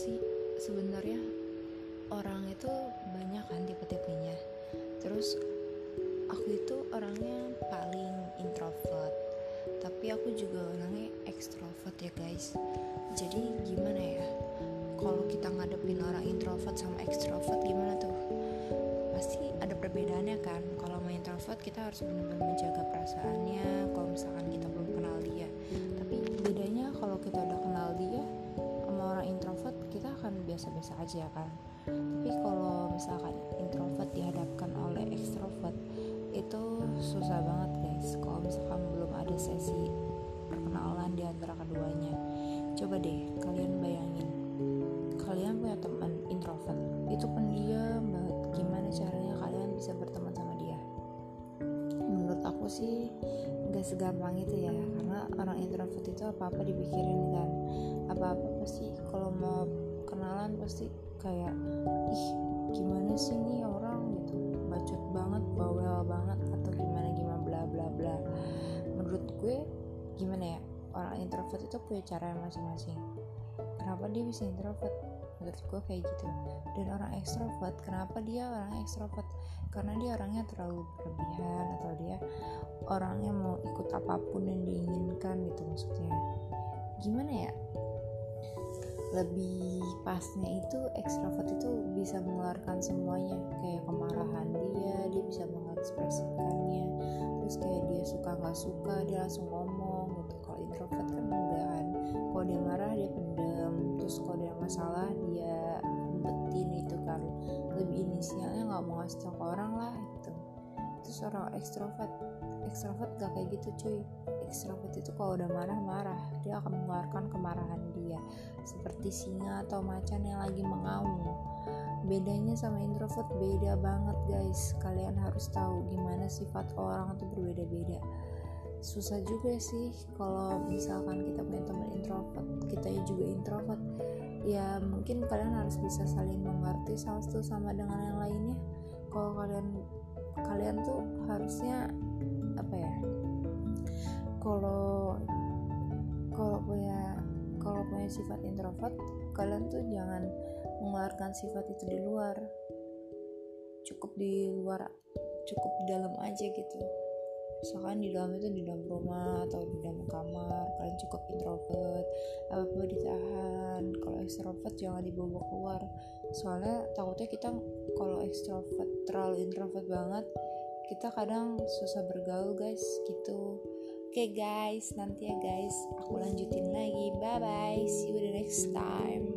sih. Sebenarnya orang itu banyak kan tipe-tipenya. Terus aku itu orangnya paling introvert. Tapi aku juga orangnya ekstrovert ya guys. Jadi gimana ya? Kalau kita ngadepin orang introvert sama ekstrovert gimana tuh? Pasti ada perbedaannya kan? Kalau mau introvert kita harus benar-benar menjaga perasaannya. Kalau misalkan kita belum kenal dia. Tapi bedanya kalau kita udah kenal dia biasa-biasa aja kan tapi kalau misalkan introvert dihadapkan oleh extrovert itu susah banget guys. Kalau misalkan belum ada sesi perkenalan di antara keduanya. Coba deh kalian bayangin. Kalian punya teman introvert itu pendiam banget. Gimana caranya kalian bisa berteman sama dia? Menurut aku sih gak segampang itu ya. Karena orang introvert itu apa-apa dipikirin kan apa-apa pasti kalau mau kenalan pasti kayak ih gimana sih nih orang? Gitu. Bacot banget bawel banget atau gimana gimana bla bla bla. Menurut gue gimana ya orang introvert itu punya cara yang masing-masing. Kenapa dia bisa introvert? Menurut gue kayak gitu. Dan orang ekstrovert kenapa dia orang ekstrovert? Karena dia orangnya terlalu berlebihan atau dia orangnya mau ikut apa pun yang diinginkan gitu maksudnya. Gimana ya lebih pasnya itu ekstrovert itu bisa mengeluarkan semuanya. Kayak kemarahan dia dia bisa mengekspresikannya. Terus kayak dia suka nggak suka dia langsung ngomong gitu. Kalau introvert kan enggak kan. Kalau dia marah dia pendem. Terus kalau dia masalah dia umpetin itu kan. Lebih inisialnya nggak mau ngasih tau orang lah gitu. Terus orang ekstrovert ekstrovert gak kayak gitu cuy. Ekstrovert itu kalau udah marah-marah dia akan mengeluarkan kemarahan dia seperti singa atau macan yang lagi mengaum. Bedanya sama introvert beda banget guys. Kalian harus tahu gimana sifat orang itu berbeda-beda. Susah juga sih kalau misalkan kita punya teman introvert kita juga introvert. Ya mungkin kalian harus bisa saling mengerti satu sama dengan yang lainnya. Kalau kalian kalian tuh harusnya apa ya kalau punya sifat introvert kalian tuh jangan mengeluarkan sifat itu di luar. Cukup di luar cukup di dalam aja gitu. Misalkan di dalam itu di dalam rumah atau di dalam kamar kalian cukup introvert apa apa ditahan. Kalau extrovert jangan dibawa keluar. Soalnya takutnya kita kalau extrovert terlalu introvert banget kita kadang susah bergaul guys gitu oke okay, guys. Nanti ya guys. Aku lanjutin lagi. Bye bye see you the next time